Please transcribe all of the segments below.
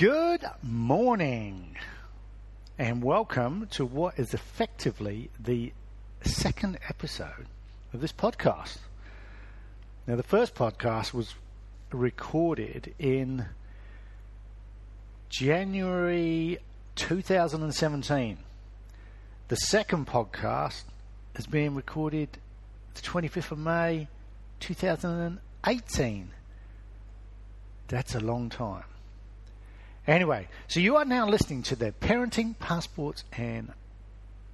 Good morning, and welcome to what is effectively the second episode of this podcast. Now, the first podcast was recorded in January 2017. The second podcast is being recorded the 25th of May 2018. That's a long time. Anyway, so you are now listening to the Parenting Passports and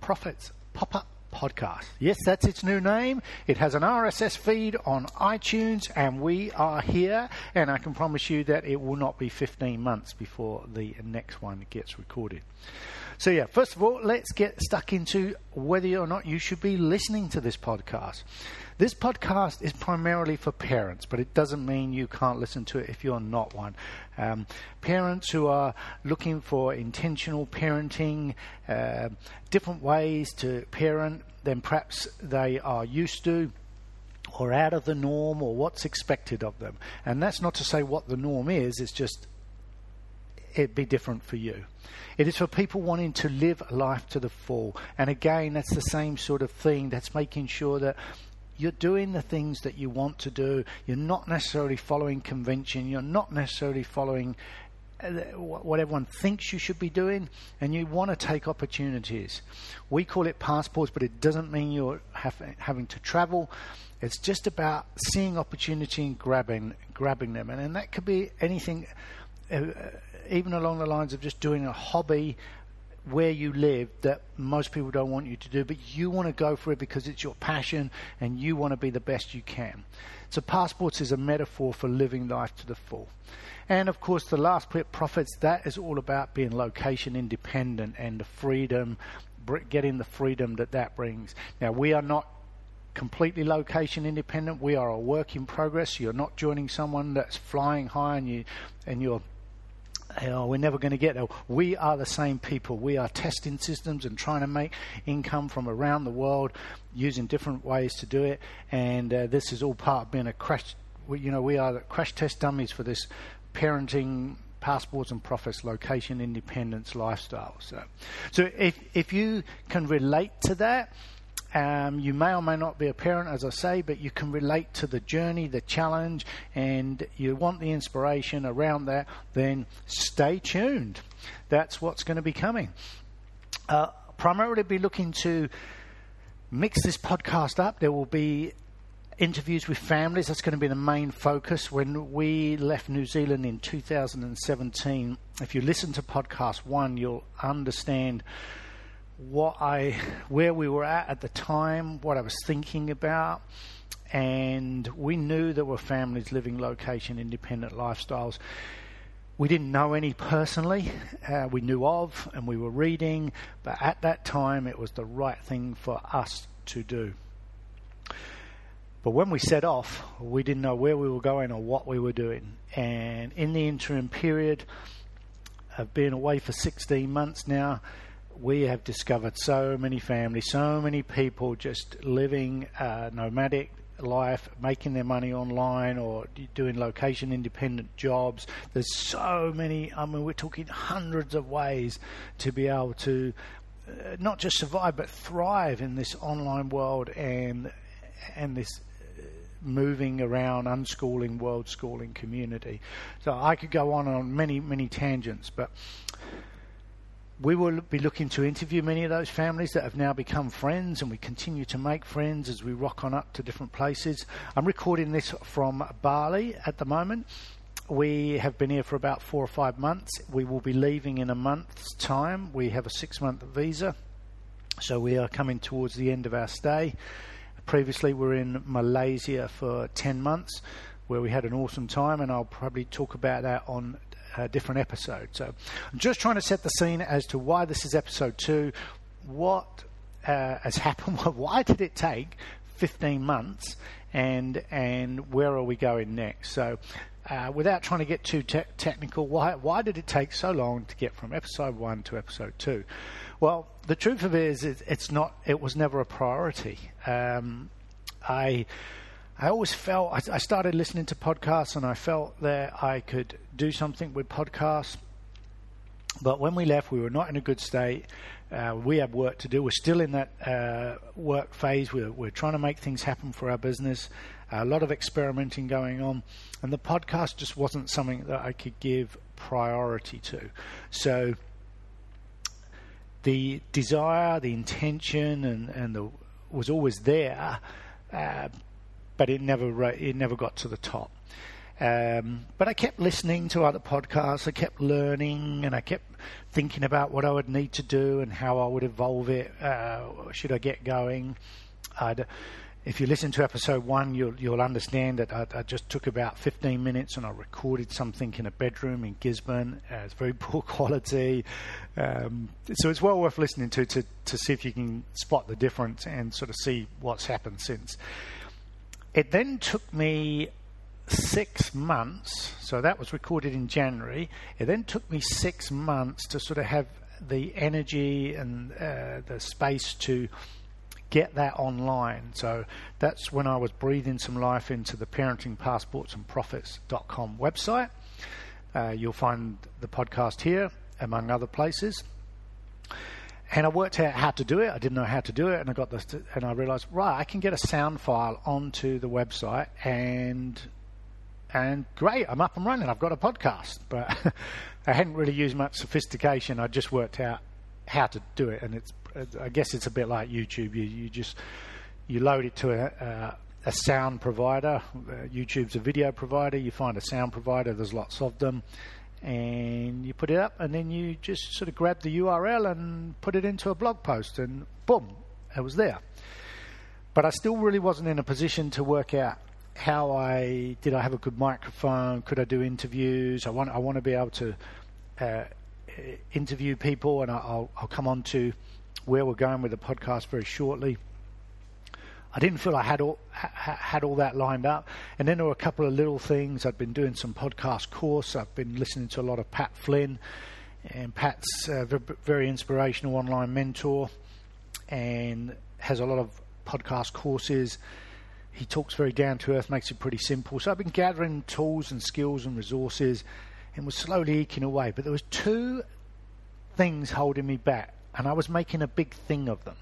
Profits pop up podcast. Yes, that's its new name. It has an RSS feed on iTunes, and we are here. And I can promise you that it will not be 15 months before the next one gets recorded. So, yeah, first of all, let's get stuck into whether or not you should be listening to this podcast. This podcast is primarily for parents, but it doesn't mean you can't listen to it if you're not one. Um, parents who are looking for intentional parenting, uh, different ways to parent than perhaps they are used to or out of the norm or what's expected of them. And that's not to say what the norm is, it's just it'd be different for you. It is for people wanting to live life to the full. And again, that's the same sort of thing that's making sure that you're doing the things that you want to do. You're not necessarily following convention. You're not necessarily following uh, what everyone thinks you should be doing, and you want to take opportunities. We call it passports, but it doesn't mean you're having to travel. It's just about seeing opportunity and grabbing grabbing them, and, and that could be anything, uh, even along the lines of just doing a hobby where you live that most people don't want you to do, but you want to go for it because it's your passion and you want to be the best you can. So, passports is a metaphor for living life to the full. And of course, the last bit, profits, that is all about being location independent and the freedom, getting the freedom that that brings. Now, we are not completely location independent. We are a work in progress. You're not joining someone that's flying high and you and you're oh, we're never going to get there. We are the same people. We are testing systems and trying to make income from around the world using different ways to do it. And uh, this is all part of being a crash. You know, we are crash test dummies for this parenting passports and profits, location independence lifestyle. So, so if if you can relate to that um, you may or may not be a parent, as I say, but you can relate to the journey, the challenge, and you want the inspiration around that, then stay tuned. That's what's going to be coming. Uh, primarily be looking to mix this podcast up. There will be interviews with families. That's going to be the main focus. When we left New Zealand in 2017, if you listen to podcast one, you'll understand what I, where we were at at the time, what I was thinking about, and we knew there were families living location independent lifestyles. We didn't know any personally. Uh, we knew of, and we were reading, but at that time, it was the right thing for us to do. But when we set off, we didn't know where we were going or what we were doing. And in the interim period of being away for 16 months now, we have discovered so many families, so many people just living a nomadic life, making their money online or doing location independent jobs. There's so many, I mean, we're talking hundreds of ways to be able to uh, not just survive but thrive in this online world and and this uh, moving around unschooling world schooling community so i could go on on many many tangents but we will be looking to interview many of those families that have now become friends, and we continue to make friends as we rock on up to different places. I'm recording this from Bali at the moment. We have been here for about four or five months. We will be leaving in a month's time. We have a six month visa, so we are coming towards the end of our stay. Previously, we were in Malaysia for 10 months where we had an awesome time, and I'll probably talk about that on different episode. So I'm just trying to set the scene as to why this is episode two, what uh, has happened, why did it take 15 months, and and where are we going next? So. Uh, without trying to get too te- technical, why why did it take so long to get from episode one to episode two? Well, the truth of it is, it's not. It was never a priority. Um, I I always felt I, I, started listening to podcasts and I felt that I could do something with podcasts. But when we left, we were not in a good state. Uh, we have work to do. We're still in that uh, work phase. We're, we're trying to make things happen for our business. A lot of experimenting going on, and the podcast just wasn't something that I could give priority to. So the desire, the intention, and, and the was always there, uh, but it never it never got to the top. Um, but I kept listening to other podcasts. I kept learning, and I kept thinking about what I would need to do and how I would evolve it. Uh, should I get going? I'd, if you listen to episode one, you'll you'll understand that I, I, just took about 15 minutes and I recorded something in a bedroom in Gisborne. Uh, it's very poor quality, um, so it's well worth listening to, to to see if you can spot the difference and sort of see what's happened since. It then took me six months, so that was recorded in January. It then took me six months to sort of have the energy and uh, the space to get that online. So that's when I was breathing some life into the parenting passports and profits.com website. Uh, you'll find the podcast here, among other places. And I worked out how to do it. I didn't know how to do it, and I got this, and I realized, right, I can get a sound file onto the website and and great, I'm up and running. I've got a podcast, but I hadn't really used much sophistication. I just worked out how to do it, and it's I guess it's a bit like YouTube. You you just you load it to a, a, a sound provider. Uh, YouTube's a video provider. You find a sound provider. There's lots of them, and you put it up, and then you just sort of grab the URL and put it into a blog post, and boom, it was there. But I still really wasn't in a position to work out how I did I have a good microphone? Could I do interviews? I want I want to be able to uh, interview people, and I'll I'll come on to where we're going with the podcast very shortly. I didn't feel I had all ha, had all that lined up, and then there were a couple of little things. I'd been doing some podcast course. I've been listening to a lot of Pat Flynn, and Pat's a very inspirational online mentor, and has a lot of podcast courses he talks very down to earth, makes it pretty simple. So I've been gathering tools and skills and resources and was slowly eking away. But there was two things holding me back, and I was making a big thing of them.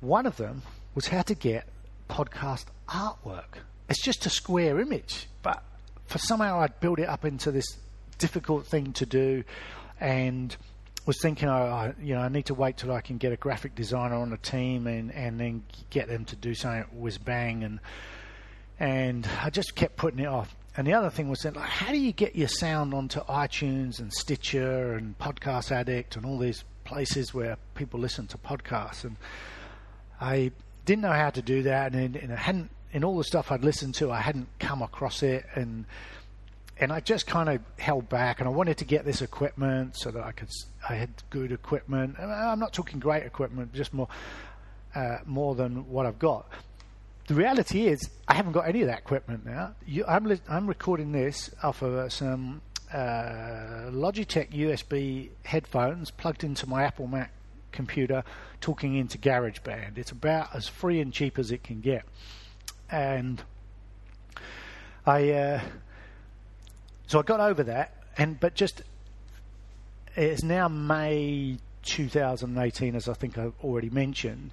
One of them was how to get podcast artwork. It's just a square image, but for somehow I'd build it up into this difficult thing to do, and was thinking, oh, I, you know, I need to wait till I can get a graphic designer on the team and, and then get them to do something whiz bang and and I just kept putting it off. And the other thing was that, like, how do you get your sound onto iTunes and Stitcher and Podcast Addict and all these places where people listen to podcasts? And I didn't know how to do that, and, and it hadn't in all the stuff I'd listened to, I hadn't come across it, and and I just kind of held back, and I wanted to get this equipment so that I could. I had good equipment. I'm not talking great equipment, just more, uh, more than what I've got. The reality is, I haven't got any of that equipment now. You, I'm, li- I'm recording this off of some uh, Logitech USB headphones plugged into my Apple Mac computer, talking into GarageBand. It's about as free and cheap as it can get, and I. Uh, so I got over that, and but just it's now May 2018, as I think I've already mentioned.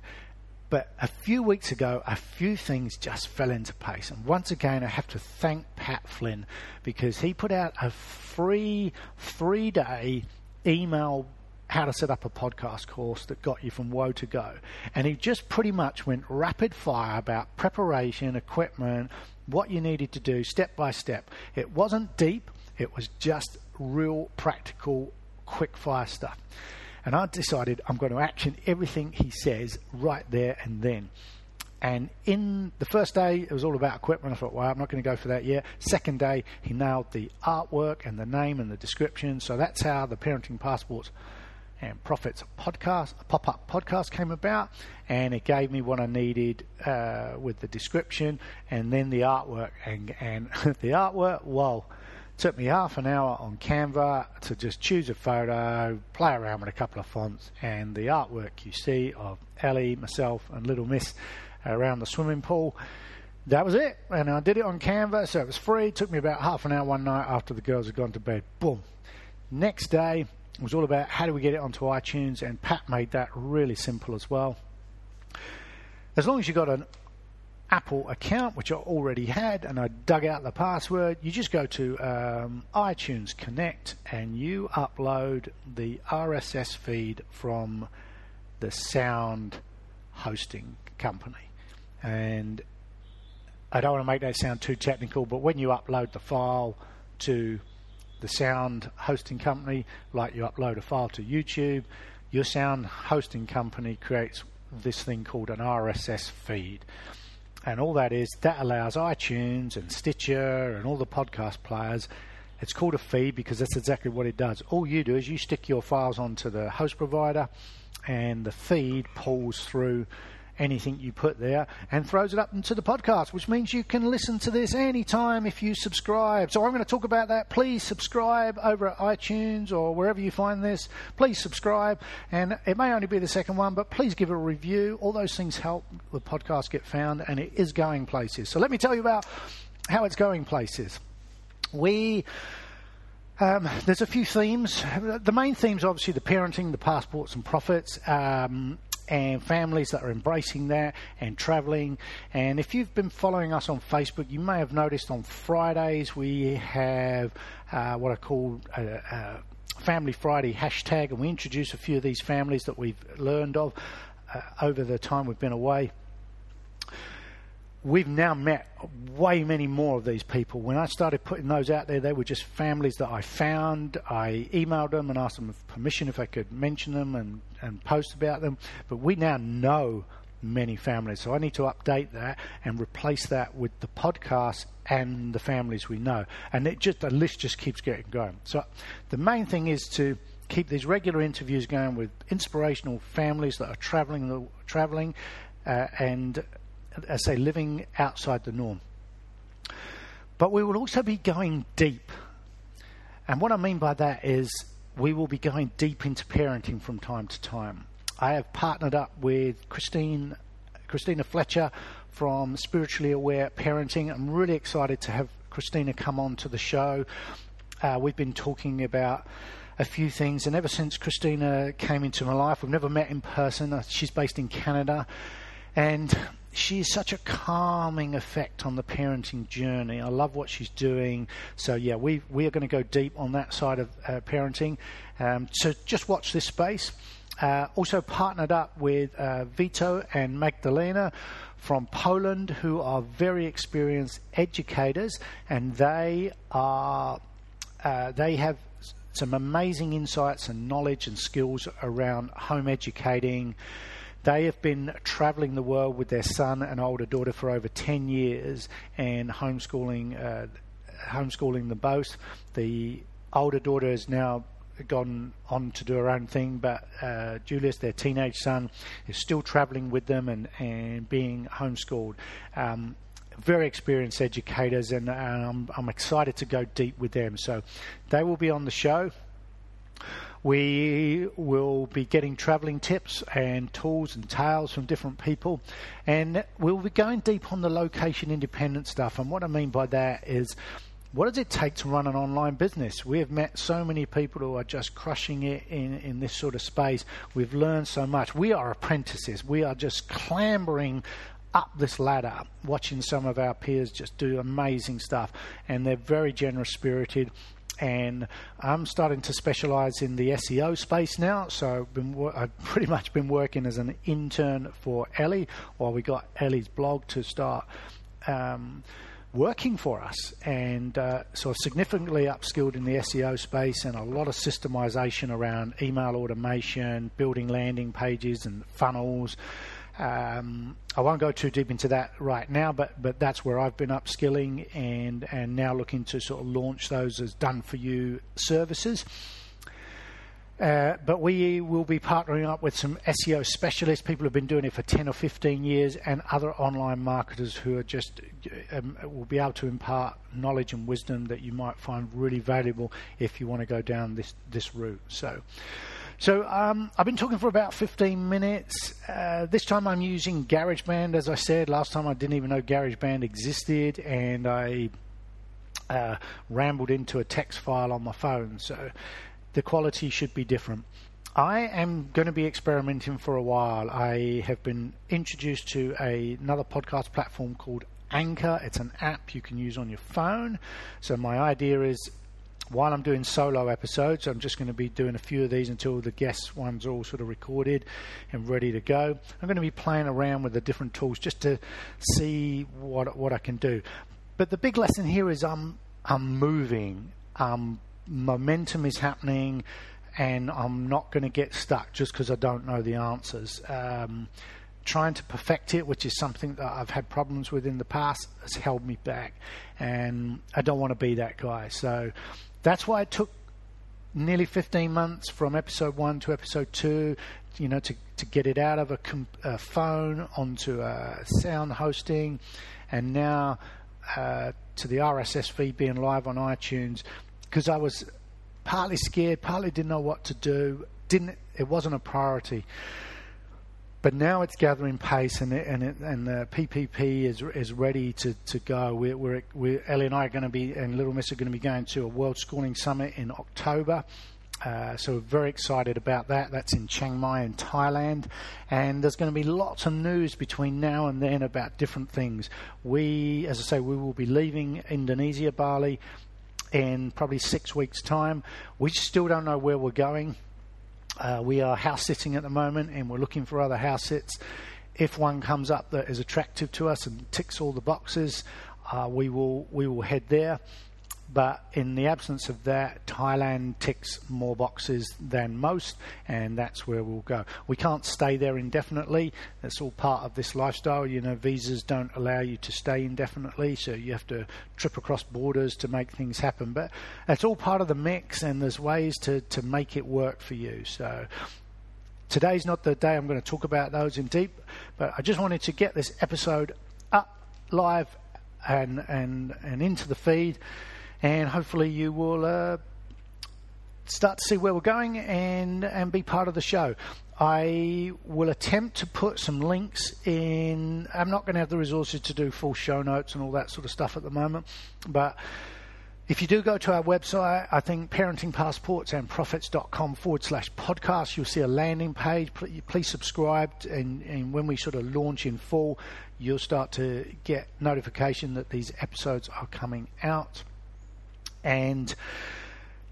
But a few weeks ago, a few things just fell into place. And once again, I have to thank Pat Flynn because he put out a free three day email how to set up a podcast course that got you from woe to go. And he just pretty much went rapid fire about preparation, equipment, what you needed to do step by step. It wasn't deep, it was just real practical, quick fire stuff. And I decided I'm going to action everything he says right there and then. And in the first day, it was all about equipment. I thought, well, I'm not going to go for that yet. Second day, he nailed the artwork and the name and the description. So that's how the Parenting Passports and Profits podcast, pop up podcast came about, and it gave me what I needed uh, with the description and then the artwork. And, and the artwork, well, took me half an hour on Canva to just choose a photo, play around with a couple of fonts, and the artwork you see of Ellie, myself, and Little Miss around the swimming pool. That was it, and I did it on Canva, so it was free. It took me about half an hour one night after the girls had gone to bed. Boom. Next day, was all about how do we get it onto iTunes, and Pat made that really simple as well. As long as you've got an Apple account, which I already had, and I dug out the password, you just go to um, iTunes Connect and you upload the RSS feed from the sound hosting company. And I don't want to make that sound too technical, but when you upload the file to the sound hosting company, like you upload a file to YouTube, your sound hosting company creates this thing called an RSS feed. And all that is, that allows iTunes and Stitcher and all the podcast players. It's called a feed because that's exactly what it does. All you do is you stick your files onto the host provider, and the feed pulls through anything you put there and throws it up into the podcast, which means you can listen to this anytime if you subscribe. So I'm going to talk about that. Please subscribe over at iTunes or wherever you find this. Please subscribe. And it may only be the second one, but please give a review. All those things help the podcast get found and it is going places. So let me tell you about how it's going places. We. Um, there's a few themes. The main themes, obviously, the parenting, the passports and profits. Um, and families that are embracing that and traveling. And if you've been following us on Facebook, you may have noticed on Fridays we have uh, what I call a, a, Family Friday hashtag, and we introduce a few of these families that we've learned of uh, over the time we've been away we've now met way many more of these people. When I started putting those out there, they were just families that I found. I emailed them and asked them for permission if I could mention them and, and post about them. But we now know many families. So I need to update that and replace that with the podcast and the families we know. And it just the list just keeps getting going. So the main thing is to keep these regular interviews going with inspirational families that are traveling traveling uh, and I say, living outside the norm. But we will also be going deep. And what I mean by that is we will be going deep into parenting from time to time. I have partnered up with Christine, Christina Fletcher from Spiritually Aware Parenting. I'm really excited to have Christina come on to the show. Uh, we've been talking about a few things, and ever since Christina came into my life, we've never met in person. Uh, she's based in Canada, and she is such a calming effect on the parenting journey. I love what she's doing. So yeah, we we are going to go deep on that side of uh, parenting. Um, so just watch this space. Uh, also partnered up with uh, Vito and Magdalena from Poland, who are very experienced educators, and they are uh, they have some amazing insights and knowledge and skills around home educating. They have been travelling the world with their son and older daughter for over 10 years and homeschooling, uh, homeschooling them both. The older daughter has now gone on to do her own thing, but uh, Julius, their teenage son, is still travelling with them and, and being homeschooled. Um, very experienced educators, and, I'm excited to go deep with them. So they will be on the show. We will be getting travelling tips and tools and tales from different people, and we'll be going deep on the location independent stuff. And what I mean by that is what does it take to run an online business? We have met so many people who are just crushing it in, in this sort of space. We've learned so much. We are apprentices. We are just clambering up this ladder, watching some of our peers just do amazing stuff. And they're very generous spirited and I'm starting to specialise in the SEO space now. So I've, I've, pretty much been working as an intern for Ellie while we got Ellie's blog to start um, working for us, and uh, so I've significantly upskilled in the SEO space and a lot of systemization around email automation, building landing pages and funnels. Um, I won't go too deep into that right now, but but that's where I've been upskilling and and now looking to sort of launch those as done for you services. Uh, but we will be partnering up with some SEO specialists, people who've been doing it for 10 or 15 years, and other online marketers who are just um, will be able to impart knowledge and wisdom that you might find really valuable if you want to go down this this route. So. So um, I've been talking for about 15 minutes. Uh, this time I'm using GarageBand, as I said. Last time I didn't even know GarageBand existed, and I uh, rambled into a text file on my phone. So the quality should be different. I am going to be experimenting for a while. I have been introduced to a, another podcast platform called Anchor. It's an app you can use on your phone. So my idea is while I'm doing solo episodes, I'm just going to be doing a few of these until the guest ones are all sort of recorded and ready to go. I'm going to be playing around with the different tools just to see what what I can do. But the big lesson here is I'm I'm moving. Um, momentum is happening and I'm not going to get stuck just because I don't know the answers. Um, trying to perfect it, which is something that I've had problems with in the past, has held me back, and I don't want to be that guy. So that's why it took nearly 15 months from episode one to episode two, you know, to, to get it out of a, com- a phone onto a sound hosting, and now uh, to the RSS feed being live on iTunes because I was partly scared, partly didn't know what to do. Didn't it wasn't a priority. But now it's gathering pace, and it, and it, and the PPP is is ready to, to go. We're, we're, we're Ellie and I are going to be, and Little Miss are going to be going to a World Schooling Summit in October. Uh, so we're very excited about that. That's in Chiang Mai in Thailand, and there's going to be lots of news between now and then about different things. We, as I say, we will be leaving Indonesia, Bali, in probably six weeks' time. We still don't know where we're going. Uh, we are house sitting at the moment and we're looking for other house sits. If one comes up that is attractive to us and ticks all the boxes, uh, we will we will head there. But in the absence of that, Thailand ticks more boxes than most, and that's where we'll go. We can't stay there indefinitely. That's all part of this lifestyle. You know, visas don't allow you to stay indefinitely, so you have to trip across borders to make things happen. But it's all part of the mix, and there's ways to, to make it work for you. So today's not the day I'm going to talk about those in deep, but I just wanted to get this episode up live and and and into the feed and hopefully you will uh, start to see where we're going and and be part of the show. I will attempt to put some links in. I'm not going to have the resources to do full show notes and all that sort of stuff at the moment, but if you do go to our website, I think parentingpassportsandprofits.com forward slash podcast, you'll see a landing page. Please subscribe, and, and when we sort of launch in full, you'll start to get notification that these episodes are coming out. And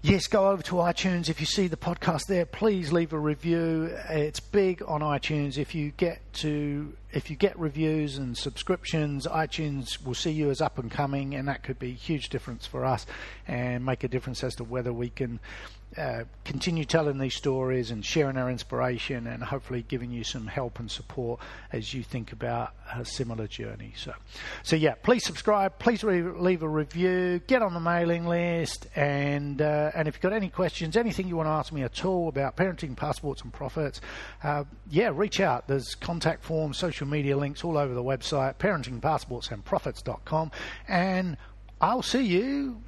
yes, go over to iTunes. If you see the podcast there, please leave a review. It's big on iTunes. If you get to if you get reviews and subscriptions, iTunes will see you as up and coming, and that could be a huge difference for us and make a difference as to whether we can uh, continue telling these stories and sharing our inspiration and hopefully giving you some help and support as you think about a similar journey. So, so yeah, please subscribe, please re- leave a review, get on the mailing list, and uh, and if you've got any questions, anything you want to ask me at all about parenting, passports, and profits, uh, yeah, reach out. There's contact forms, social media links all over the website, parentingpassportsandprofits.com, and I'll see you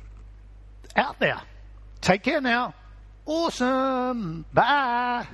out there. Take care now. Awesome. Bye.